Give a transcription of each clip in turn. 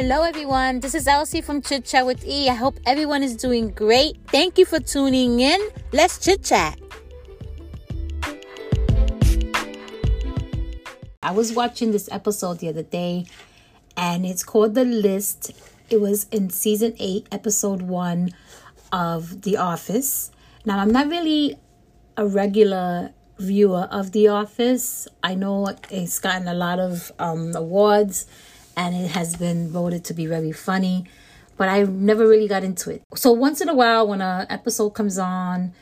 Hello, everyone. This is Elsie from Chit Chat with E. I hope everyone is doing great. Thank you for tuning in. Let's chit chat. I was watching this episode the other day, and it's called The List. It was in season eight, episode one of The Office. Now, I'm not really a regular viewer of The Office. I know it's gotten a lot of um, awards and it has been voted to be very funny, but I never really got into it. So once in a while, when an episode comes on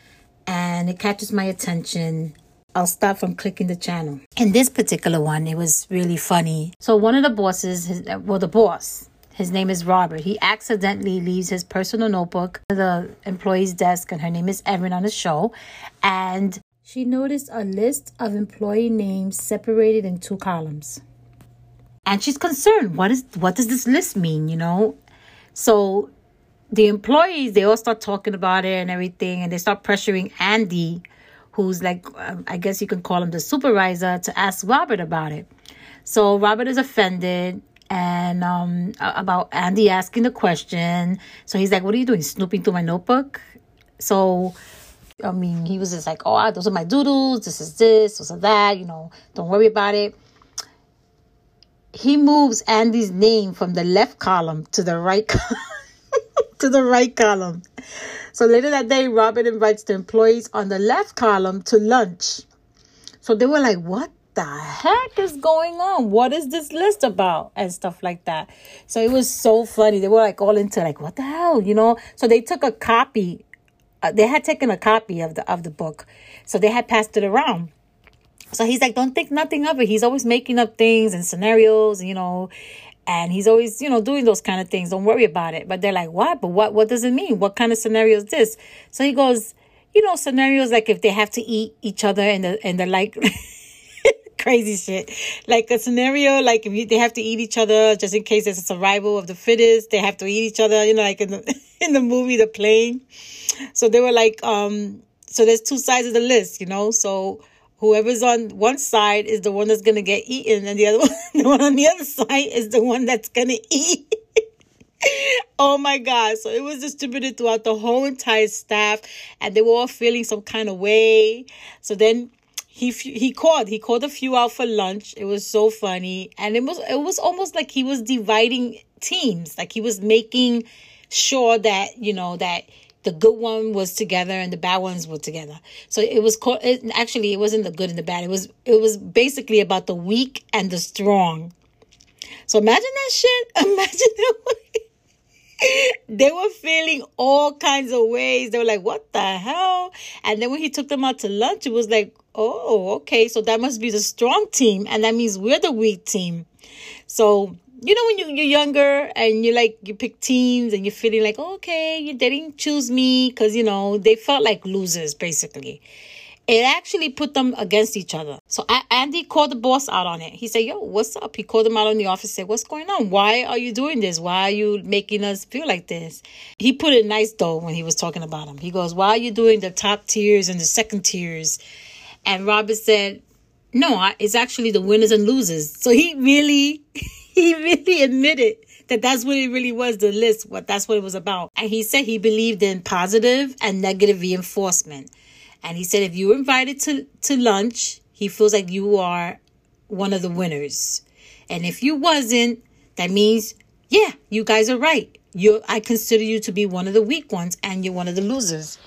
and it catches my attention, I'll stop from clicking the channel. In this particular one, it was really funny. So one of the bosses, his, well, the boss, his name is Robert. He accidentally leaves his personal notebook at the employee's desk, and her name is Erin on the show. And she noticed a list of employee names separated in two columns and she's concerned. What is what does this list mean you know? So the employees they all start talking about it and everything and they start pressuring andy who's like um, i guess you can call him the supervisor to ask robert about it. So robert is offended and um about andy asking the question. So he's like what are you doing snooping through my notebook? So i mean he was just like oh those are my doodles. This is this those are that you know don't worry about it he moves Andy's name from the left column to the right to the right column. So later that day, Robert invites the employees on the left column to lunch. So they were like, "What the heck is going on? What is this list about?" and stuff like that. So it was so funny. They were like all into like, "What the hell?" You know. So they took a copy. Uh, they had taken a copy of the of the book, so they had passed it around. So he's like, don't think nothing of it. He's always making up things and scenarios, you know, and he's always, you know, doing those kind of things. Don't worry about it. But they're like, what? But what? What does it mean? What kind of scenario is this? So he goes, you know, scenarios like if they have to eat each other and the and the like. crazy shit like a scenario like if you, they have to eat each other just in case there's a survival of the fittest they have to eat each other you know like in the in the movie the plane so they were like um so there's two sides of the list you know so whoever's on one side is the one that's going to get eaten and the other one the one on the other side is the one that's going to eat. Oh my god. So it was distributed throughout the whole entire staff and they were all feeling some kind of way. So then he he called he called a few out for lunch. It was so funny. And it was it was almost like he was dividing teams. Like he was making sure that you know that the good one was together and the bad ones were together. So it was called. It, actually, it wasn't the good and the bad. It was it was basically about the weak and the strong. So imagine that shit. Imagine that. they were feeling all kinds of ways. They were like, "What the hell?" And then when he took them out to lunch, it was like, "Oh, okay. So that must be the strong team, and that means we're the weak team." So you know when you, you're younger and you like you pick teams and you're feeling like okay they didn't choose me because you know they felt like losers basically. It actually put them against each other. So andy called the boss out on it. He said yo what's up? He called him out in the office said what's going on? Why are you doing this? Why are you making us feel like this? He put it nice though when he was talking about him. He goes why are you doing the top tiers and the second tiers? And robert said no it's actually the winners and losers. So he really he really admitted that that's what it really was the list what that's what it was about. And he said he believed in positive and negative reinforcement. And he said if you were invited to to lunch he feels like you are one of the winners. And if you wasn't that means yeah you guys are right. You i consider you to be one of the weak ones and you're one of the losers.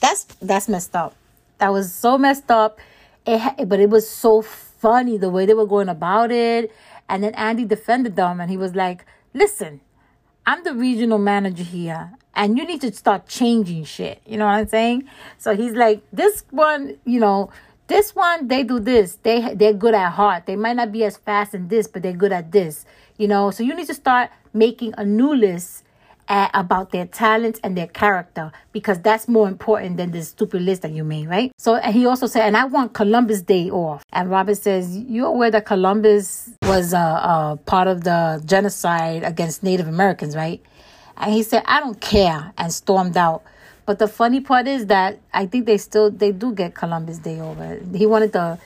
That's that's messed up. That was so messed up. It, but it was so funny the way they were going about it and then Andy defended them and he was like, listen, I'm the regional manager here and you need to start changing shit. You know what I'm saying? So he's like, this one, you know, this one, they do this. They, they're good at heart. They might not be as fast in this, but they're good at this. You know, so you need to start making a new list uh, about their talents and their character because that's more important than this stupid list that you made, right? So, and he also said, and I want Columbus Day off. And Robert says, You're aware that Columbus was a, a part of the genocide against Native Americans, right? And he said, I don't care, and stormed out. But the funny part is that I think they still they do get Columbus Day over. He wanted the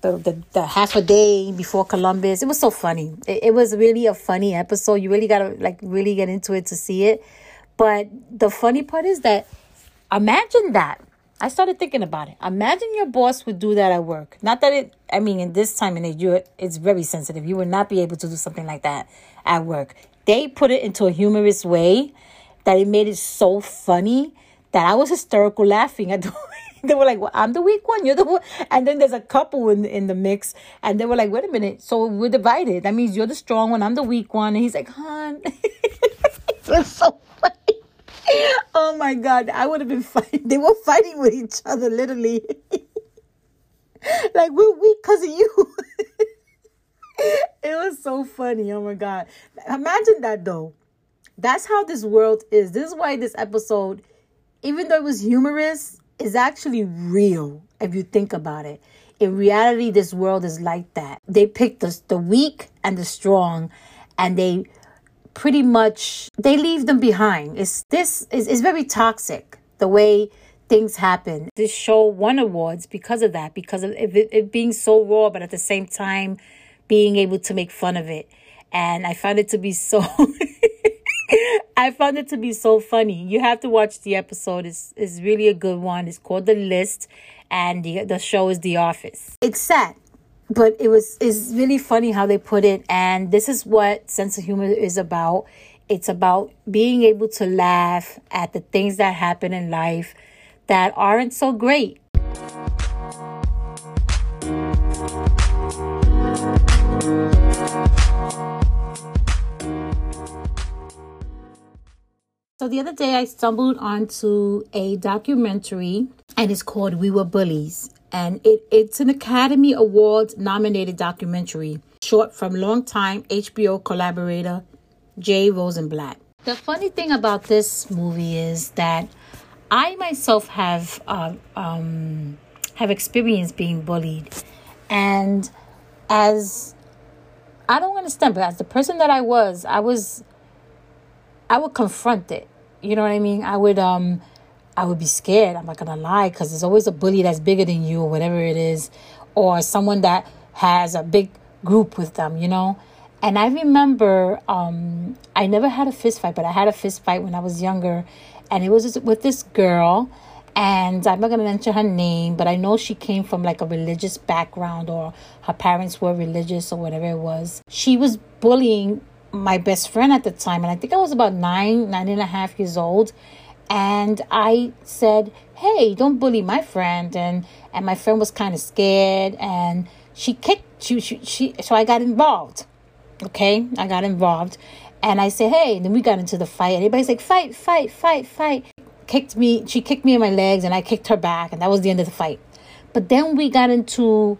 the, the, the half a day before Columbus. It was so funny. It, it was really a funny episode. You really gotta like really get into it to see it. But the funny part is that imagine that. I started thinking about it. Imagine your boss would do that at work. Not that it, I mean, in this time and age, you it's very sensitive. You would not be able to do something like that at work. They put it into a humorous way that it made it so funny that I was hysterical laughing at the they were like, well, I'm the weak one, you're the one. And then there's a couple in, in the mix. And they were like, wait a minute. So we're divided. That means you're the strong one, I'm the weak one. And he's like, hon. it's so funny. Oh my God. I would have been fighting. They were fighting with each other, literally. like, we're weak because of you. it was so funny. Oh my God. Imagine that though. That's how this world is. This is why this episode, even though it was humorous, is actually real if you think about it. In reality, this world is like that. They pick the, the weak and the strong and they pretty much they leave them behind. It's this is very toxic the way things happen. This show won awards because of that, because of it, it being so raw, but at the same time being able to make fun of it. And I found it to be so I found it to be so funny. You have to watch the episode. It's, it's really a good one. It's called The List, and the, the show is The Office. It's sad, but it was it's really funny how they put it. And this is what sense of humor is about. It's about being able to laugh at the things that happen in life that aren't so great. So the other day I stumbled onto a documentary and it's called We Were Bullies. And it, it's an Academy Awards nominated documentary, short from longtime HBO collaborator Jay Rosenblatt. The funny thing about this movie is that I myself have uh, um, have experienced being bullied, and as I don't understand, but as the person that I was, I was I would confront it. You know what I mean? I would um I would be scared. I'm not gonna lie, because there's always a bully that's bigger than you or whatever it is, or someone that has a big group with them, you know? And I remember um I never had a fist fight, but I had a fist fight when I was younger, and it was with this girl and I'm not to mention her name, but I know she came from like a religious background or her parents were religious or whatever it was. She was bullying my best friend at the time, and I think I was about nine, nine and a half years old. And I said, "Hey, don't bully my friend." And and my friend was kind of scared, and she kicked. She, she she so I got involved. Okay, I got involved, and I said, "Hey." And then we got into the fight. Everybody's like, "Fight, fight, fight, fight!" Kicked me. She kicked me in my legs, and I kicked her back, and that was the end of the fight. But then we got into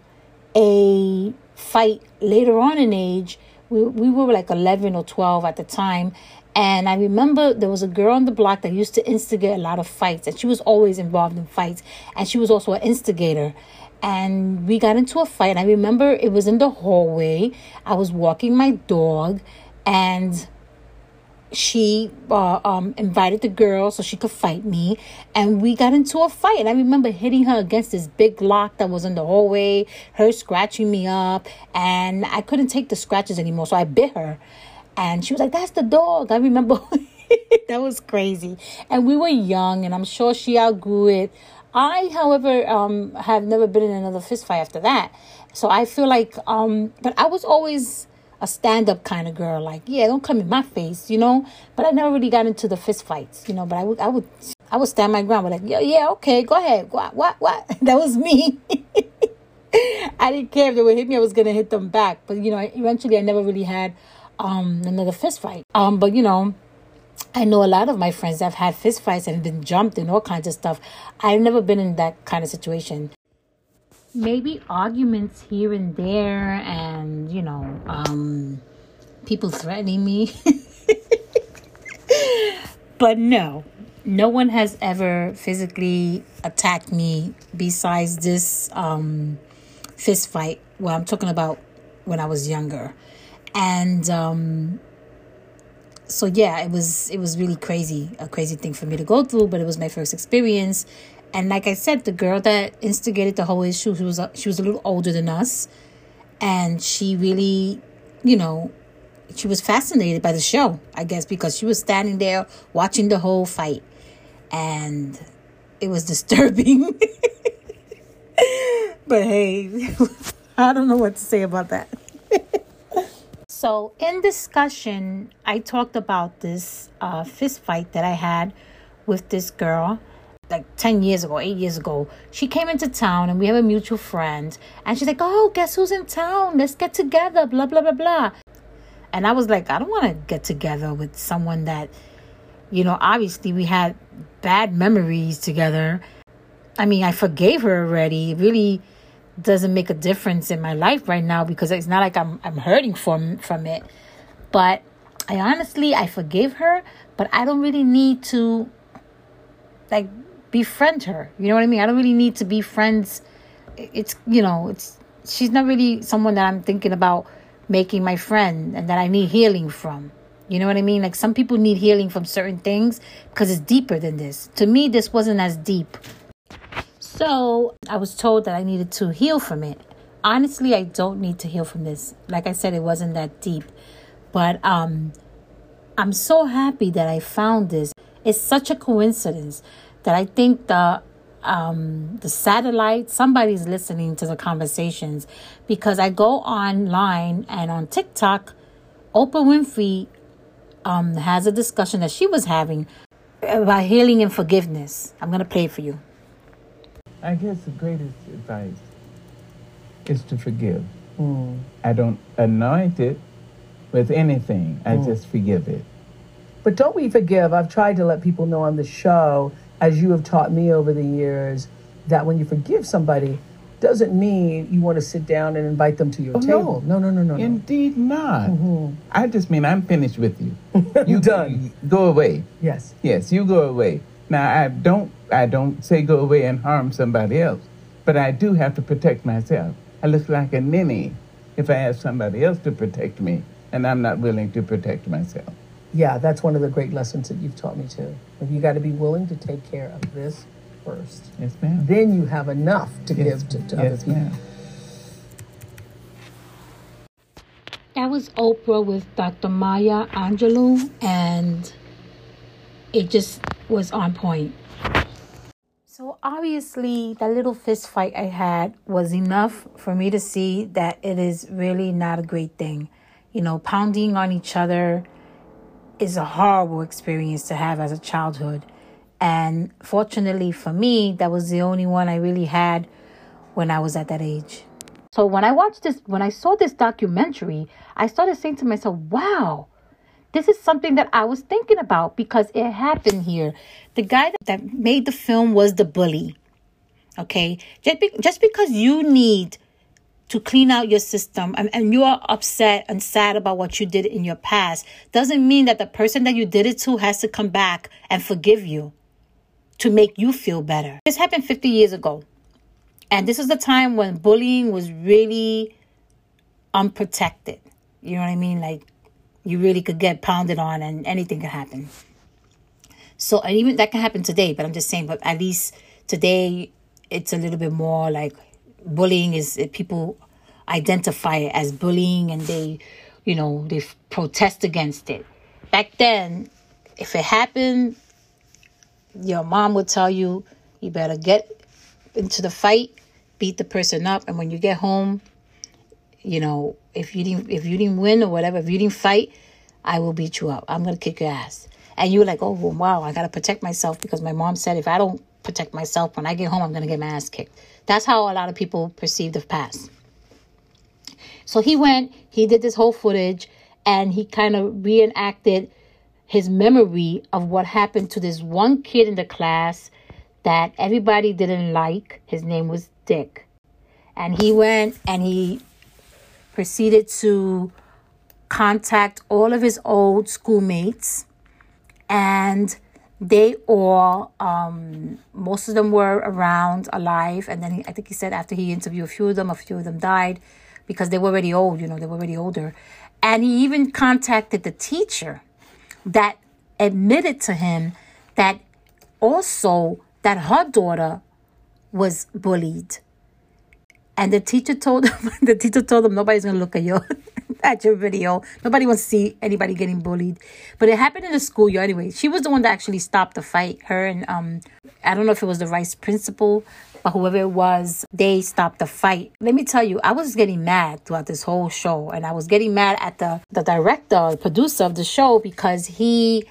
a fight later on in age we, we were like 11 or 12 at the time. And I remember there was a girl on the block that used to instigate a lot of fights, and she was always involved in fights. And she was also an instigator. And we got into a fight. I remember it was in the hallway. I was walking my dog, and she uh, um, invited the girl so she could fight me. And we got into a fight. And i remember hitting her against this big lock that was in the hallway her scratching me up. And i couldn't take the scratches anymore so i bit her. And she was like that's the dog. I remember that was crazy. And we were young and i'm sure she outgrew it. I however um, have never been in another fist fight after that. So i feel like um, but i was always a stand up kind of girl. Like, yeah, don't come in my face, you know. But I never really got into the fist fights, you know. But I would, I would, I would stand my ground. But like, yeah, yeah, okay, go ahead. What, what, what? That was me. I didn't care if they would hit me. I was gonna hit them back. But you know, eventually, I never really had um another fist fight. Um, but you know. I know a lot of my friends have had fist fights and been jumped and all kinds of stuff. I've never been in that kind of situation maybe arguments here and there and you know um people threatening me. But no no one has ever physically attacked me besides this um fist fight well i'm talking about when i was younger. And um so yeah it was it was really crazy a crazy thing for me to go through but it was my first experience And like I said, the girl that instigated the whole issue, she was a, she was a little older than us, and she really, you know, she was fascinated by the show. I guess because she was standing there watching the whole fight, and it was disturbing. but hey, I don't know what to say about that. so in discussion, I talked about this uh, fist fight that I had with this girl like 10 years ago, eight years ago, she came into town and we have a mutual friend. And she's like, Oh, guess who's in town? Let's get together, blah, blah, blah, blah. And I was like, I don't want to get together with someone that, you know, obviously we had bad memories together. I mean, I forgave her already. It really doesn't make a difference in my life right now because it's not like I'm I'm hurting from from it. But I honestly I forgave her, but I don't really need to like befriend her. You know what I mean? I don't really need to be friends. It's, you know, it's, she's not really someone that I'm thinking about making my friend and that I need healing from. You know what I mean? Like some people need healing from certain things because it's deeper than this. To me, this wasn't as deep. So I was told that I needed to heal from it. Honestly, I don't need to heal from this. Like I said, it wasn't that deep. But um, I'm so happy that I found this. It's such a coincidence that I think the um, the satellite, somebody's listening to the conversations because I go online and on TikTok, Oprah Winfrey um, has a discussion that she was having about healing and forgiveness. I'm going to play it for you. I guess the greatest advice is to forgive. Mm. I don't anoint it with anything, I mm. just forgive it. But don't we forgive? I've tried to let people know on the show as you have taught me over the years, that when you forgive somebody, doesn't mean you want to sit down and invite them to your oh, table. No, no, no, no, no. Indeed not. Mm-hmm. I just mean I'm finished with you. You done. Go away. Yes. Yes, you go away. Now I don't I don't say go away and harm somebody else, but I do have to protect myself. I look like a ninny if I ask somebody else to protect me, and I'm not willing to protect myself yeah, that's one of the great lessons that you've taught me too. You got to be willing to take care of this first. Yes, ma'am. Then you have enough to yes, give to, to yes, other people. Ma'am. That was Oprah with Dr. Maya Angelou, and it just was on point. So obviously, that little fist fight I had was enough for me to see that it is really not a great thing. You know, pounding on each other is a horrible experience to have as a childhood. And fortunately for me, that was the only one I really had when I was at that age. So when I watched this, when I saw this documentary, I started saying to myself, wow, this is something that I was thinking about because it happened here. The guy that made the film was the bully. Okay. Just, be, just because you need to clean out your system and, and you are upset and sad about what you did in your past doesn't mean that the person that you did it to has to come back and forgive you to make you feel better. This happened 50 years ago. And this is the time when bullying was really unprotected. You know what I mean? Like you really could get pounded on and anything could happen. So, and even that can happen today, but I'm just saying, but at least today it's a little bit more like bullying is eh, people identify it as bullying and they you know they protest against it. Back then if it happened your mom would tell you you better get into the fight beat the person up and when you get home you know if you didn't if you didn't win or whatever if you didn't fight i will beat you up. I'm gonna kick your ass. And you were like oh wow i gotta protect myself because my mom said if i don't protect myself when i get home i'm gonna get my ass kicked that's how a lot of people perceive the past. So he went, he did this whole footage, and he kind of reenacted his memory of what happened to this one kid in the class that everybody didn't like. His name was Dick. And he went and he proceeded to contact all of his old schoolmates and they all um, most of them were around alive. And then i think he said after he interviewed a few of them a few of them died because they were already old you know they were already older. And he even contacted the teacher that admitted to him that also that her daughter was bullied. And the teacher told them, the teacher told them nobody's gonna look at your at your video. Nobody wants to see anybody getting bullied. But it happened in the schoolyard anyway. She was the one that actually stopped the fight. Her and um I don't know if it was the vice principal, but whoever it was, they stopped the fight. Let me tell you, I was getting mad throughout this whole show. And I was getting mad at the, the director, the producer of the show, because he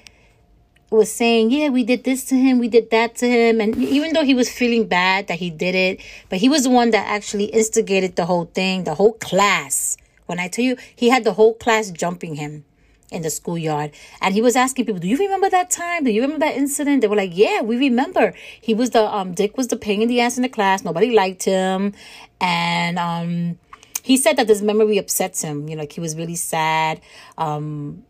was saying, yeah, we did this to him, we did that to him. And even though he was feeling bad that he did it, but he was the one that actually instigated the whole thing, the whole class. When I tell you, he had the whole class jumping him in the schoolyard. And he was asking people, Do you remember that time? Do you remember that incident? They were like, Yeah, we remember. He was the um Dick was the pain in the ass in the class. Nobody liked him. And um he said that this memory upsets him. You know, like he was really sad. Um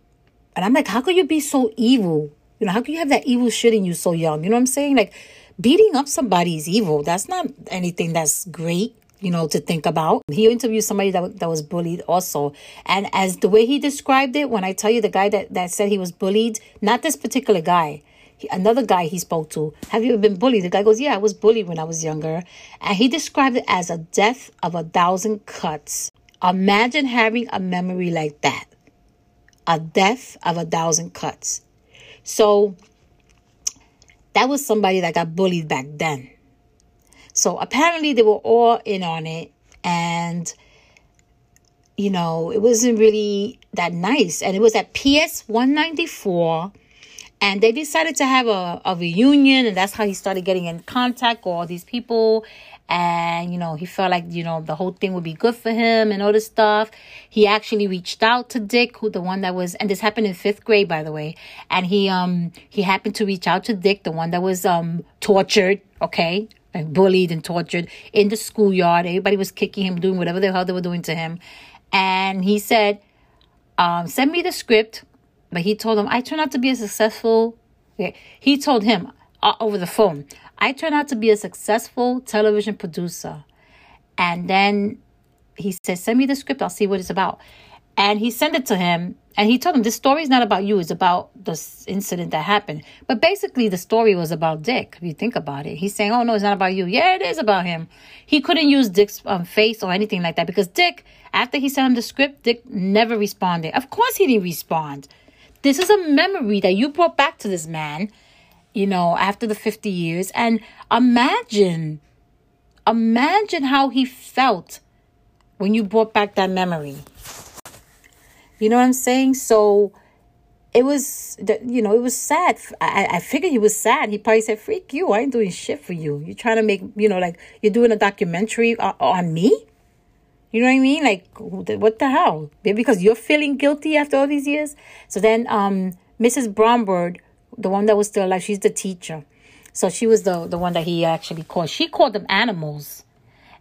and I'm like, how could you be so evil? You know, how could you have that evil shit in you so young? You know what I'm saying? Like beating up somebody is evil. That's not anything that's great you know, to think about. He interviewed somebody that, that was bullied also. And as the way he described it, when I tell you the guy that, that said he was bullied, not this particular guy, he, another guy he spoke to, have you ever been bullied? The guy goes, yeah, I was bullied when I was younger. And he described it as a death of a thousand cuts. Imagine having a memory like that. A death of a thousand cuts. So that was somebody that got bullied back then. So apparently they were all in on it and you know, it wasn't really that nice. And it was at PS 194 and they decided to have a, a reunion and that's how he started getting in contact with all these people. And you know he felt like you know the whole thing would be good for him and all this stuff. He actually reached out to dick who the one that was and this happened in fifth grade by the way. And he um he happened to reach out to dick the one that was um tortured okay and bullied and tortured in the schoolyard. Everybody was kicking him, doing whatever the hell they were doing to him. And he said, um, send me the script. But he told him, I turned out to be a successful, okay. he told him uh, over the phone, I turned out to be a successful television producer. And then he said, send me the script. I'll see what it's about. And he sent it to him and he told him, This story is not about you, it's about this incident that happened. But basically, the story was about Dick, if you think about it. He's saying, Oh, no, it's not about you. Yeah, it is about him. He couldn't use Dick's um, face or anything like that because Dick, after he sent him the script, Dick never responded. Of course, he didn't respond. This is a memory that you brought back to this man, you know, after the 50 years. And imagine, imagine how he felt when you brought back that memory. You know what I'm saying? So it was, you know, it was sad. I, I figured he was sad. He probably said, freak you. I ain't doing shit for you. You're trying to make, you know, like you're doing a documentary on me? You know what I mean? Like, what the hell? Maybe because you're feeling guilty after all these years? So then um, Mrs. Bromberg, the one that was still alive, she's the teacher. So she was the, the one that he actually called. She called them animals.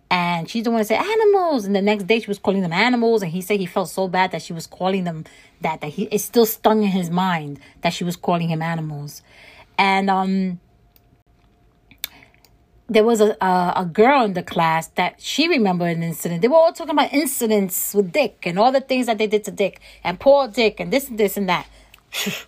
And she's the one that said animals. And the next day she was calling them animals. And he said he felt so bad that she was calling them that, that he it still stung in his mind that she was calling him animals. And um there was a, a, a girl in the class that she remembered an incident. They were all talking about incidents with Dick and all the things that they did to Dick and poor Dick and this and this and that.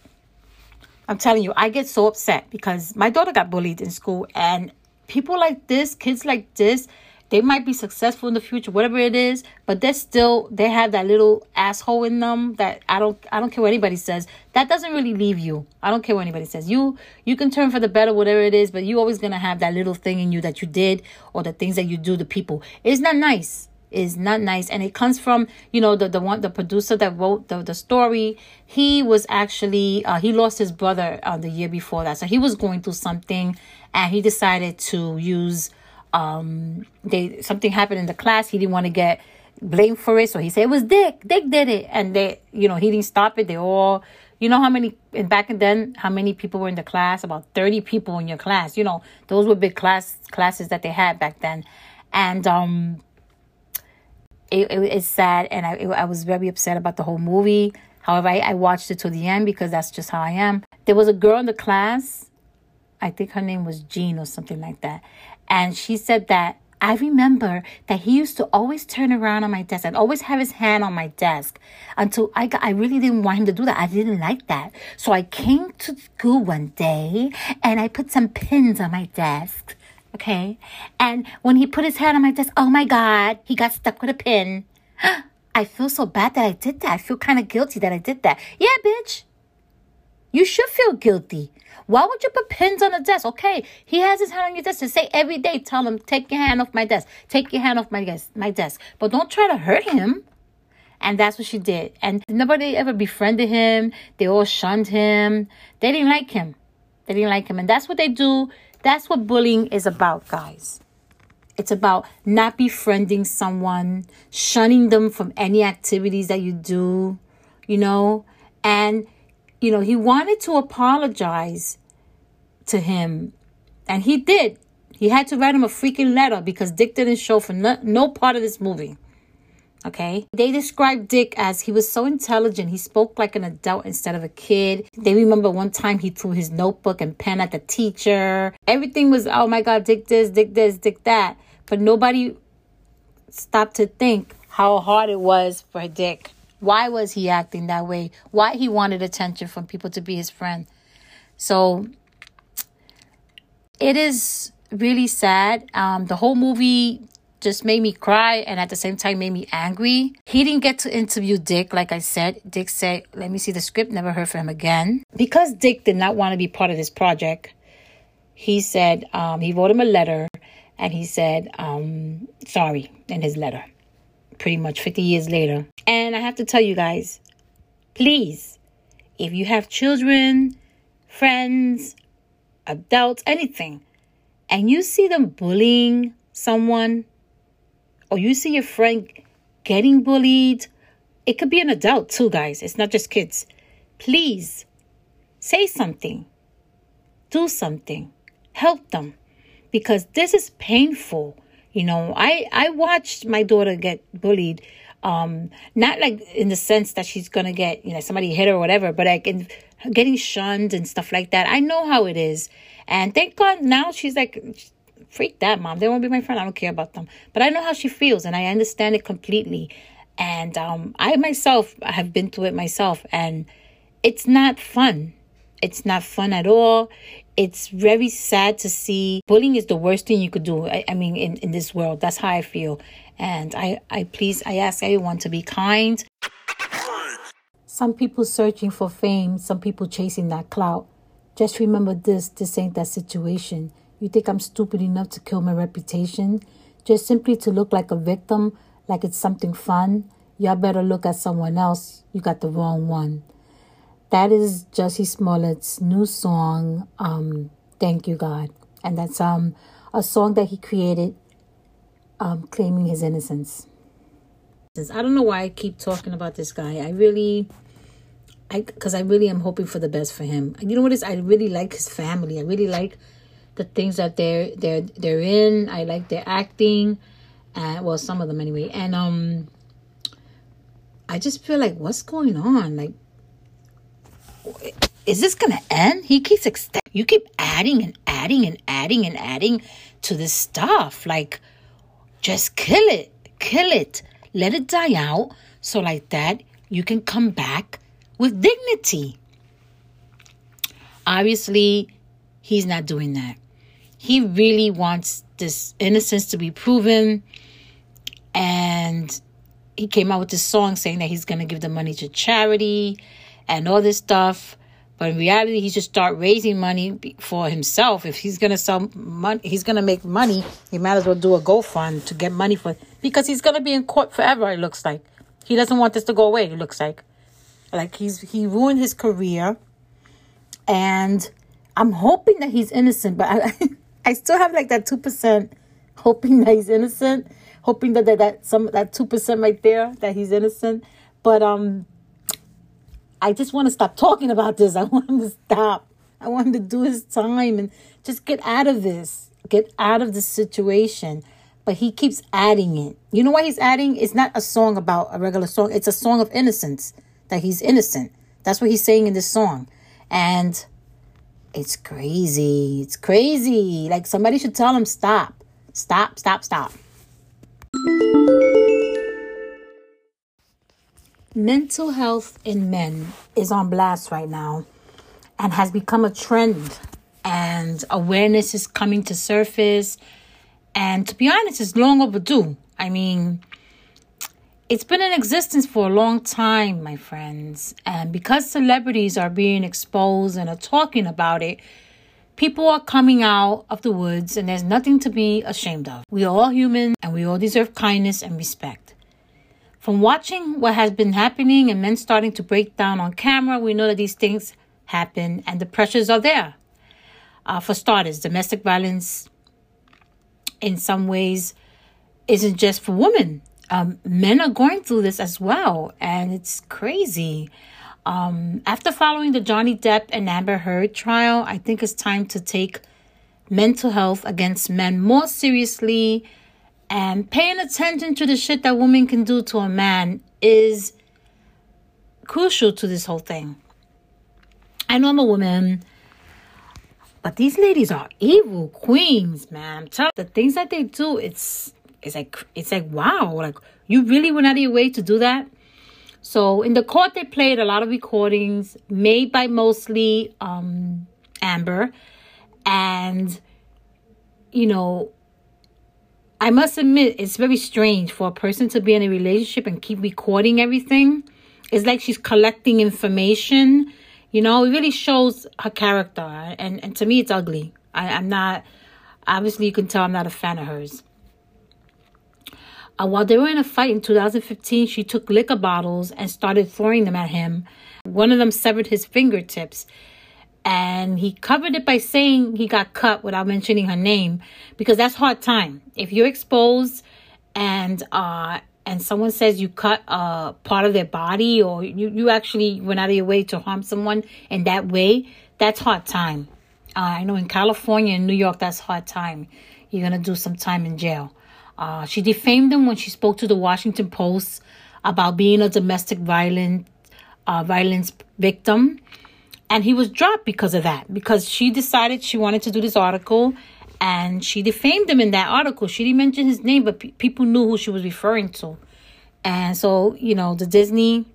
I'm telling you, I get so upset because my daughter got bullied in school and people like this, kids like this, they might be successful in the future, whatever it is, but they're still they have that little asshole in them that I don't I don't care what anybody says. That doesn't really leave you. I don't care what anybody says. You you can turn for the better, whatever it is, but you always gonna have that little thing in you that you did or the things that you do to people. It's not nice is not nice and it comes from you know the the one the producer that wrote the, the story he was actually uh, he lost his brother uh, the year before that so he was going through something and he decided to use um they something happened in the class. He didn't want to get blamed for it. So he said it was dick. Dick did it. And they you know he didn't stop it. They all you know how many and back then how many people were in the class? About 30 people in your class. You know those were big class classes that they had back then. And um it, it it's sad. And I, it, I was very upset about the whole movie. However I, I watched it to the end because that's just how i am. There was a girl in the class. I think her name was Jean or something like that. And she said that I remember that he used to always turn around on my desk and always have his hand on my desk until I got, I really didn't want him to do that. I didn't like that. So I came to school one day and I put some pins on my desk. Okay. And when he put his hand on my desk, oh my God, he got stuck with a pin. I feel so bad that I did that. I feel kind of guilty that I did that. Yeah, bitch. You should feel guilty. Why would you put pins on the desk? Okay, he has his hand on your desk to say every day, tell him, take your hand off my desk. Take your hand off my desk, my desk. But don't try to hurt him. And that's what she did. And nobody ever befriended him. They all shunned him. They didn't like him. They didn't like him. And that's what they do. That's what bullying is about, guys. It's about not befriending someone, shunning them from any activities that you do, you know, and you know, he wanted to apologize to him, and he did. He had to write him a freaking letter because Dick didn't show for no, no part of this movie. Okay. They described Dick as he was so intelligent. He spoke like an adult instead of a kid. They remember one time he threw his notebook and pen at the teacher. Everything was, oh my God, Dick this, Dick this, Dick that. But nobody stopped to think how hard it was for Dick why was he acting that way? Why he wanted attention from people to be his friend? So it is really sad. Um, the whole movie just made me cry and at the same time made me angry. He didn't get to interview Dick, like I said. Dick said, Let me see the script, never heard from him again. Because Dick did not want to be part of this project, he said, um, he wrote him a letter and he said, um, sorry in his letter pretty much 50 years later. And I have to tell you guys, please, if you have children, friends, adults, anything, and you see them bullying someone, or you see your friend getting bullied, it could be an adult too, guys. It's not just kids. Please say something, do something, help them because this is painful. You know, I I watched my daughter get bullied um not like in the sense that she's gonna get you know somebody hit her or whatever but like in getting shunned and stuff like that. I know how it is. And thank god now she's like freak that mom. They won't be my friend. I don't care about them. But i know how she feels and i understand it completely. And um i myself have been through it myself and it's not fun. It's not fun at all. It's very sad to see. Bullying is the worst thing you could do. I, I mean, in, in this world, that's how I feel. And I, I please, I ask everyone to be kind. Some people searching for fame, some people chasing that clout. Just remember this this ain't that situation. You think I'm stupid enough to kill my reputation? Just simply to look like a victim, like it's something fun? Y'all better look at someone else. You got the wrong one. That is Jussie Smollett's new song, um, Thank You God. And that's um, a song that he created um, claiming his innocence. I don't know why I keep talking about this guy. I really, I because I really am hoping for the best for him. You know what is? I really like his family. I really like the things that they're they're they're in. I like their acting, and well, some of them anyway. And um, I just feel like what's going on? Like is this to end? He keeps extending. You keep adding and adding and adding and adding to this stuff. Like, just kill it. Kill it. Let it die out. So, like that, you can come back with dignity. Obviously, he's not doing that. He really wants this innocence to be proven. And he came out with this song saying that he's going to give the money to charity and all this stuff. But in reality, he should start raising money for himself. If he's gonna sell money, he's gonna make money. He might as well do a GoFund to get money for because he's gonna be in court forever. It looks like he doesn't want this to go away. It looks like like he's he ruined his career, and I'm hoping that he's innocent. But I I still have like that two percent hoping that he's innocent, hoping that that, that some that two percent right there that he's innocent. But um I just want to stop talking about this. I want him to stop. I want him to do his time and just get out of this. Get out of the situation. But he keeps adding it. You know why he's adding? It's not a song about a regular song. It's a song of innocence. That he's innocent. That's what he's saying in this song. And it's crazy. It's crazy. Like somebody should tell him stop. Stop, stop, stop. Mental health in men is on blast right now and has become a trend, and awareness is coming to surface. And to be honest, it's long overdue. I mean, it's been in existence for a long time, my friends. And because celebrities are being exposed and are talking about it, people are coming out of the woods and there's nothing to be ashamed of. We are all human and we all deserve kindness and respect. From watching what has been happening and men starting to break down on camera, we know that these things happen and the pressures are there. Uh, for starters, domestic violence in some ways isn't just for women. Um, men are going through this as well, and it's crazy. Um, after following the Johnny Depp and Amber Heard trial, I think it's time to take mental health against men more seriously and paying attention to the shit that women can do to a man is crucial to this whole thing. I know I'm a woman, but these ladies are evil queens, man. The things that they do, it's it's like it's like wow, like you really went out of your way to do that. So in the court, they played a lot of recordings made by mostly um, Amber, and you know I must admit, it's very strange for a person to be in a relationship and keep recording everything. It's like she's collecting information. You know, it really shows her character. And, and to me, it's ugly. I, I'm not, obviously, you can tell I'm not a fan of hers. Uh, while they were in a fight in 2015, she took liquor bottles and started throwing them at him. One of them severed his fingertips and he covered it by saying he got cut without mentioning her name because that's hard time. If you're exposed and uh and someone says you cut a part of their body or you, you actually went out of your way to harm someone in that way that's hard time. Uh, i know in california and new york that's hard time. You're gonna do some time in jail uh, she defamed him when she spoke to the washington post about being a domestic violent uh, violence victim. And he was dropped because of that because she decided she wanted to do this article and she defamed him in that article. She didn't mention his name but pe- people knew who she was referring to. And so you know the disney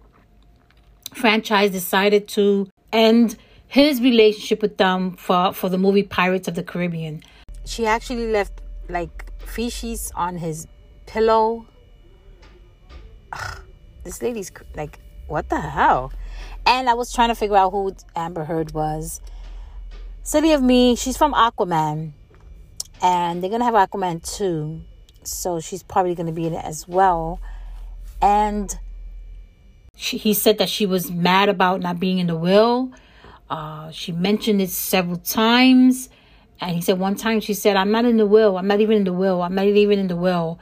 franchise decided to end his relationship with them for for the movie pirates of the caribbean. She actually left like feces on his pillow Ugh, this lady's like what the hell and I was trying to figure out who Amber Heard was. Silly of me, she's from Aquaman. And they're going to have Aquaman 2. So she's probably going to be in it as well. And she, he said that she was mad about not being in the will. Uh, she mentioned it several times. And he said one time she said, I'm not in the will. I'm not even in the will. I'm not even in the will.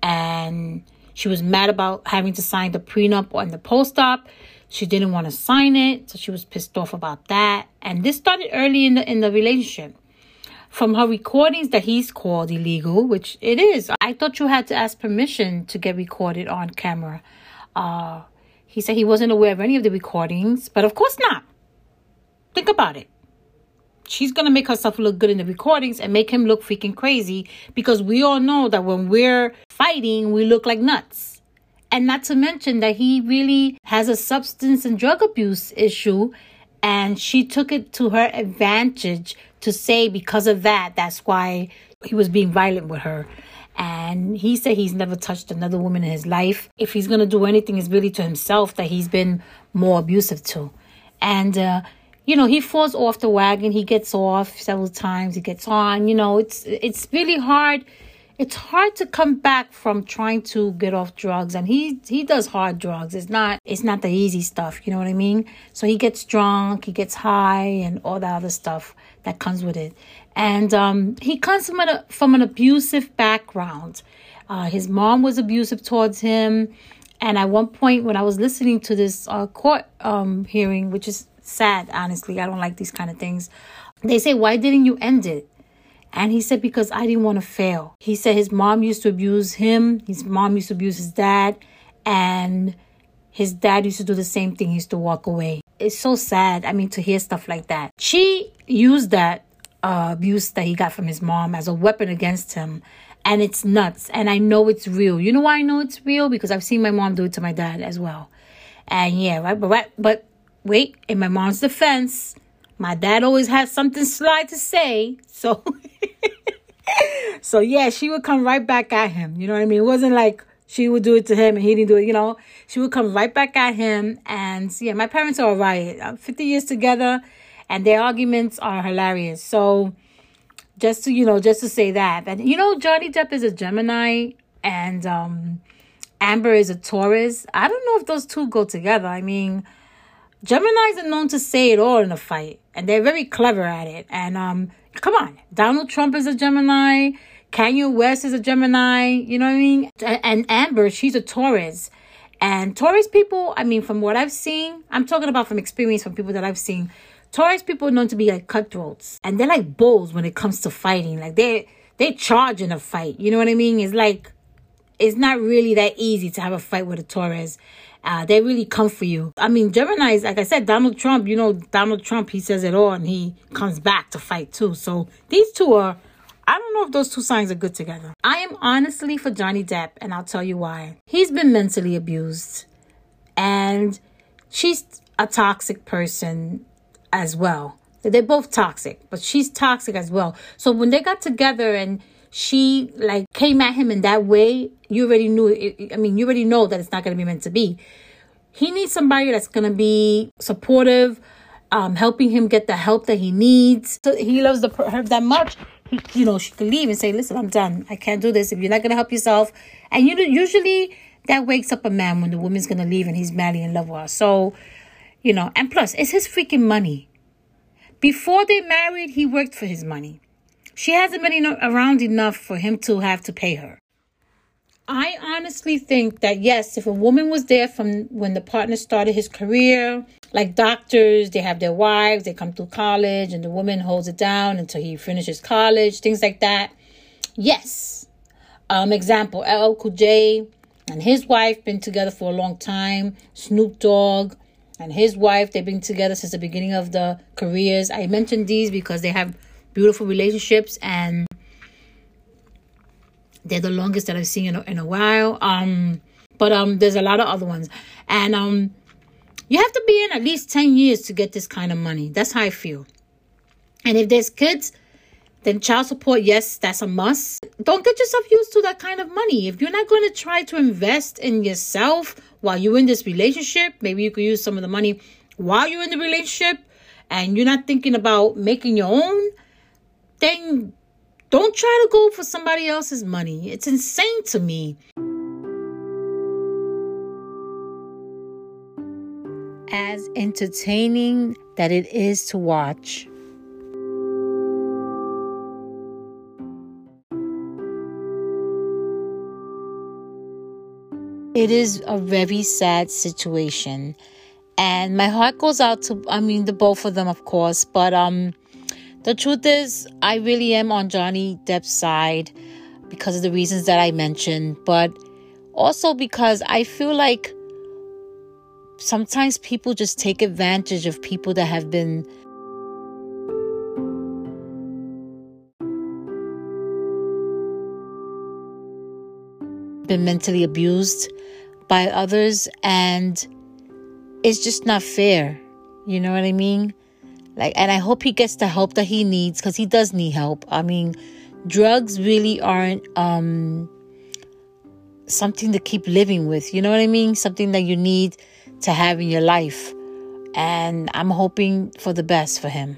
And she was mad about having to sign the prenup on the post op. She didn't want to sign it, so she was pissed off about that. And this started early in the in the relationship. From her recordings that he's called illegal, which it is. I thought you had to ask permission to get recorded on camera. Uh, he said he wasn't aware of any of the recordings, but of course not. Think about it. She's going to make herself look good in the recordings and make him look freaking crazy because we all know that when we're fighting, we look like nuts. And not to mention that he really has a substance and drug abuse issue. And she took it to her advantage to say because of that, that's why he was being violent with her. And he said he's never touched another woman in his life. If he's going to do anything, it's really to himself that he's been more abusive to. And, uh, you know, he falls off the wagon. He gets off several times. He gets on. You know, it's it's really hard it's hard to come back from trying to get off drugs and he he does hard drugs it's not it's not the easy stuff you know what i mean so he gets drunk he gets high and all that other stuff that comes with it and um, he comes from, a, from an abusive background uh, his mom was abusive towards him and at one point when i was listening to this uh, court um, hearing which is sad honestly i don't like these kind of things they say why didn't you end it and he said, because I didn't want to fail. He said his mom used to abuse him, his mom used to abuse his dad, and his dad used to do the same thing. He used to walk away. It's so sad, I mean, to hear stuff like that. She used that uh, abuse that he got from his mom as a weapon against him. and it's nuts. And I know it's real. You know why I know it's real? Because I've seen my mom do it to my dad as well. And yeah, right. But right, but wait. In my mom's defense, my dad always had something sly to say. So, so yeah, she would come right back at him. You know what I mean? It wasn't like she would do it to him and he didn't do it. You know, she would come right back at him. And yeah, my parents are right. Uh, Fifty years together, and their arguments are hilarious. So just to you know just to say that that you know Johnny Depp is a Gemini and um Amber is a Taurus. I don't know if those two go together. I mean, Geminis are known to say it all in a fight, and they're very clever at it. And um, come on, Donald Trump is a Gemini. Kanye West is a Gemini. You know what I mean? And Amber, she's a Taurus. And Taurus people, I mean, from what I've seen, I'm talking about from experience from people that I've seen. Taurus people are known to be like cutthroats, and they're like bulls when it comes to fighting. Like they they charge in a fight. You know what I mean? It's like it's not really that easy to have a fight with a Taurus. Uh, they really come for you. I mean, Gemini's, like I said, Donald Trump, you know, Donald Trump, he says it all and he comes back to fight too. So these two are, I don't know if those two signs are good together. I am honestly for Johnny Depp and I'll tell you why. He's been mentally abused and she's a toxic person as well. They're both toxic, but she's toxic as well. So when they got together and she like came at him in that way, you already knew it. I mean, you already know that it's not going to be meant to be. He needs somebody that's going to be supportive, um, helping him get the help that he needs. So he loves the her that much. He, you know, she could leave and say, "Listen, I'm done. I can't do this. If you're not going to help yourself," and you know, usually that wakes up a man when the woman's going to leave and he's madly in love with her. So, you know, and plus, it's his freaking money. Before they married, he worked for his money. She hasn't been around enough for him to have to pay her. I honestly think that yes, if a woman was there from when the partner started his career, like doctors, they have their wives, they come through college, and the woman holds it down until he finishes college, things like that. Yes. Um, example, LL Cool J and his wife been together for a long time. Snoop Dogg, and his wife. They've been together since the beginning of the careers. I mentioned these because they have beautiful relationships and they're the longest that I've seen in a, in a while. Um, but um, there's a lot of other ones, and um, you have to be in at least ten years to get this kind of money. That's how I feel. And if there's kids, then child support, yes, that's a must. Don't get yourself used to that kind of money. If you're not going to try to invest in yourself while you're in this relationship, maybe you could use some of the money while you're in the relationship and you're not thinking about making your own, then don't try to go for somebody else's money. It's insane to me. As entertaining that it is to watch, It is a very sad situation. And my heart goes out to I mean the both of them of course, but um the truth is I really am on Johnny Depp's side because of the reasons that I mentioned, but also because I feel like sometimes people just take advantage of people that have been been mentally abused by others and it's just not fair. You know what I mean? Like and I hope he gets the help that he needs cuz he does need help. I mean, drugs really aren't um something to keep living with. You know what I mean? Something that you need to have in your life. And I'm hoping for the best for him.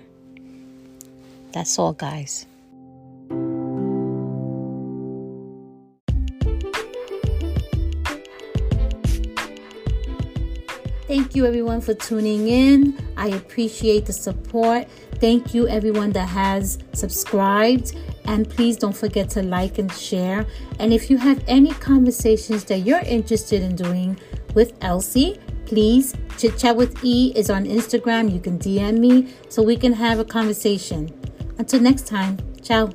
That's all, guys. Thank you, everyone, for tuning in. I appreciate the support. Thank you, everyone that has subscribed. And please don't forget to like and share. And if you have any conversations that you're interested in doing with Elsie, please chit chat with E is on Instagram. You can DM me so we can have a conversation. Until next time, ciao.